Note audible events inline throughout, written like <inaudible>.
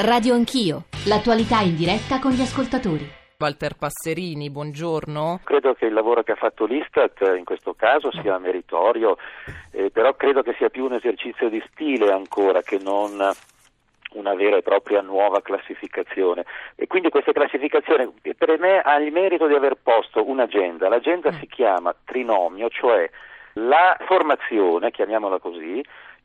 Radio Anch'io, l'attualità in diretta con gli ascoltatori. Walter Passerini, buongiorno. Credo che il lavoro che ha fatto l'Istat in questo caso sia meritorio, eh, però credo che sia più un esercizio di stile ancora che non una vera e propria nuova classificazione e quindi questa classificazione per me ha il merito di aver posto un'agenda, l'agenda si chiama trinomio, cioè la formazione, chiamiamola così,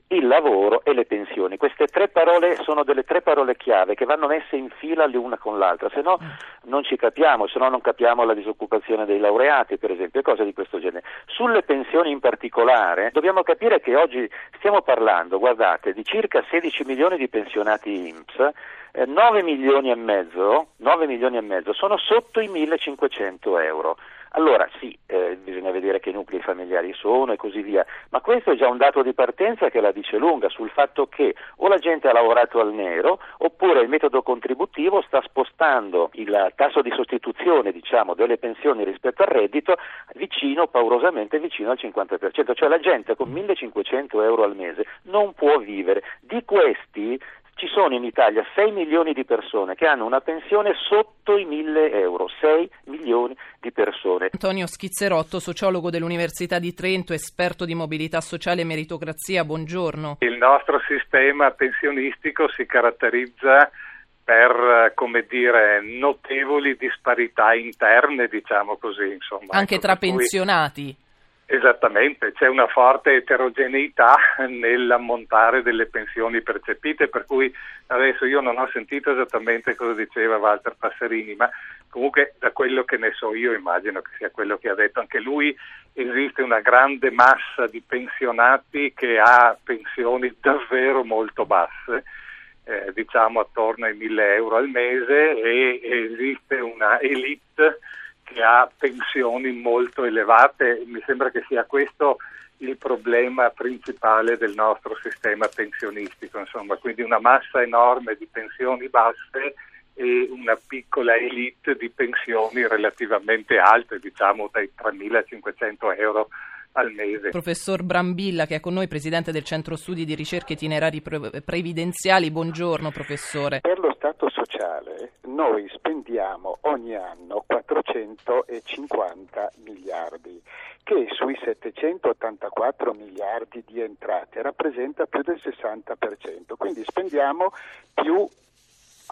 il lavoro e le pensioni. Queste tre parole sono delle tre parole chiave che vanno messe in fila l'una con l'altra, se no non ci capiamo, se no non capiamo la disoccupazione dei laureati, per esempio, e cose di questo genere. Sulle pensioni in particolare dobbiamo capire che oggi stiamo parlando, guardate, di circa 16 milioni di pensionati INPS, eh, 9 milioni e mezzo, 9 milioni e mezzo sono sotto i 1500 euro. Allora sì, eh, bisogna vedere che nuclei familiari sono e così via, ma questo è già un dato di partenza che la dice lunga sul fatto che o la gente ha lavorato al nero oppure il metodo contributivo sta spostando il tasso di sostituzione diciamo, delle pensioni rispetto al reddito vicino, paurosamente vicino al 50%, cioè la gente con 1500 euro al mese non può vivere. Di questi ci sono in Italia 6 milioni di persone che hanno una pensione sotto i 1000 euro, 6 milioni di persone. Antonio Schizzerotto, sociologo dell'Università di Trento, esperto di mobilità sociale e meritocrazia, buongiorno. Il nostro sistema pensionistico si caratterizza per, come dire, notevoli disparità interne, diciamo così. Insomma, Anche ecco, tra pensionati. Esattamente, c'è una forte eterogeneità <laughs> nell'ammontare delle pensioni percepite, per cui adesso io non ho sentito esattamente cosa diceva Walter Passerini, ma comunque da quello che ne so io immagino che sia quello che ha detto anche lui, esiste una grande massa di pensionati che ha pensioni davvero molto basse. Eh, diciamo attorno ai 1000 euro al mese e esiste una elite che ha pensioni molto elevate. Mi sembra che sia questo il problema principale del nostro sistema pensionistico, insomma, quindi una massa enorme di pensioni basse e una piccola elite di pensioni relativamente alte, diciamo dai 3.500 euro al mese. Professor Brambilla, che è con noi, presidente del Centro Studi di Ricerche Itinerari Previdenziali, buongiorno professore. Per lo Stato sociale noi spendiamo ogni anno 450 miliardi, che sui 784 miliardi di entrate rappresenta più del 60%, quindi spendiamo più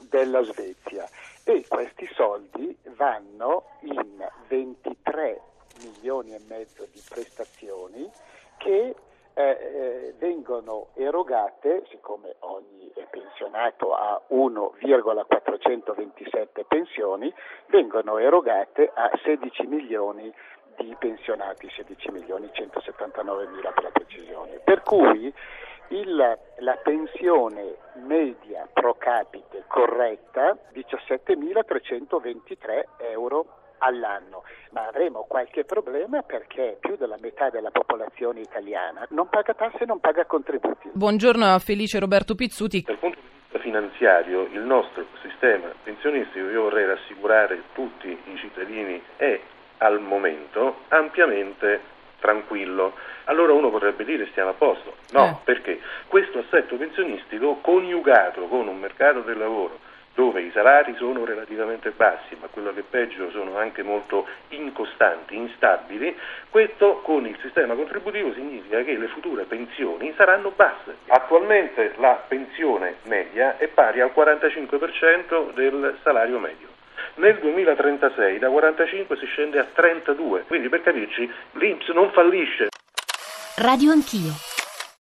della Svezia. E questi soldi vanno in 23 milioni e mezzo di prestazioni che eh, eh, vengono erogate, siccome ogni pensionato ha 1,427 pensioni, vengono erogate a 16 milioni di pensionati, 16 milioni 179 mila per la precisione. Per cui il, la pensione media pro capite corretta 17.323 euro all'anno, ma avremo qualche problema perché più della metà della popolazione italiana non paga tasse e non paga contributi. Buongiorno a Felice Roberto Pizzuti. Finanziario il nostro sistema pensionistico, io vorrei rassicurare tutti i cittadini, è al momento ampiamente tranquillo. Allora uno potrebbe dire stiamo a posto. No, eh. perché questo assetto pensionistico coniugato con un mercato del lavoro dove i salari sono relativamente bassi, ma quello che è peggio sono anche molto incostanti, instabili, questo con il sistema contributivo significa che le future pensioni saranno basse. Attualmente la pensione media è pari al 45% del salario medio. Nel 2036 da 45 si scende a 32, quindi per capirci l'Inps non fallisce. Radio Anch'io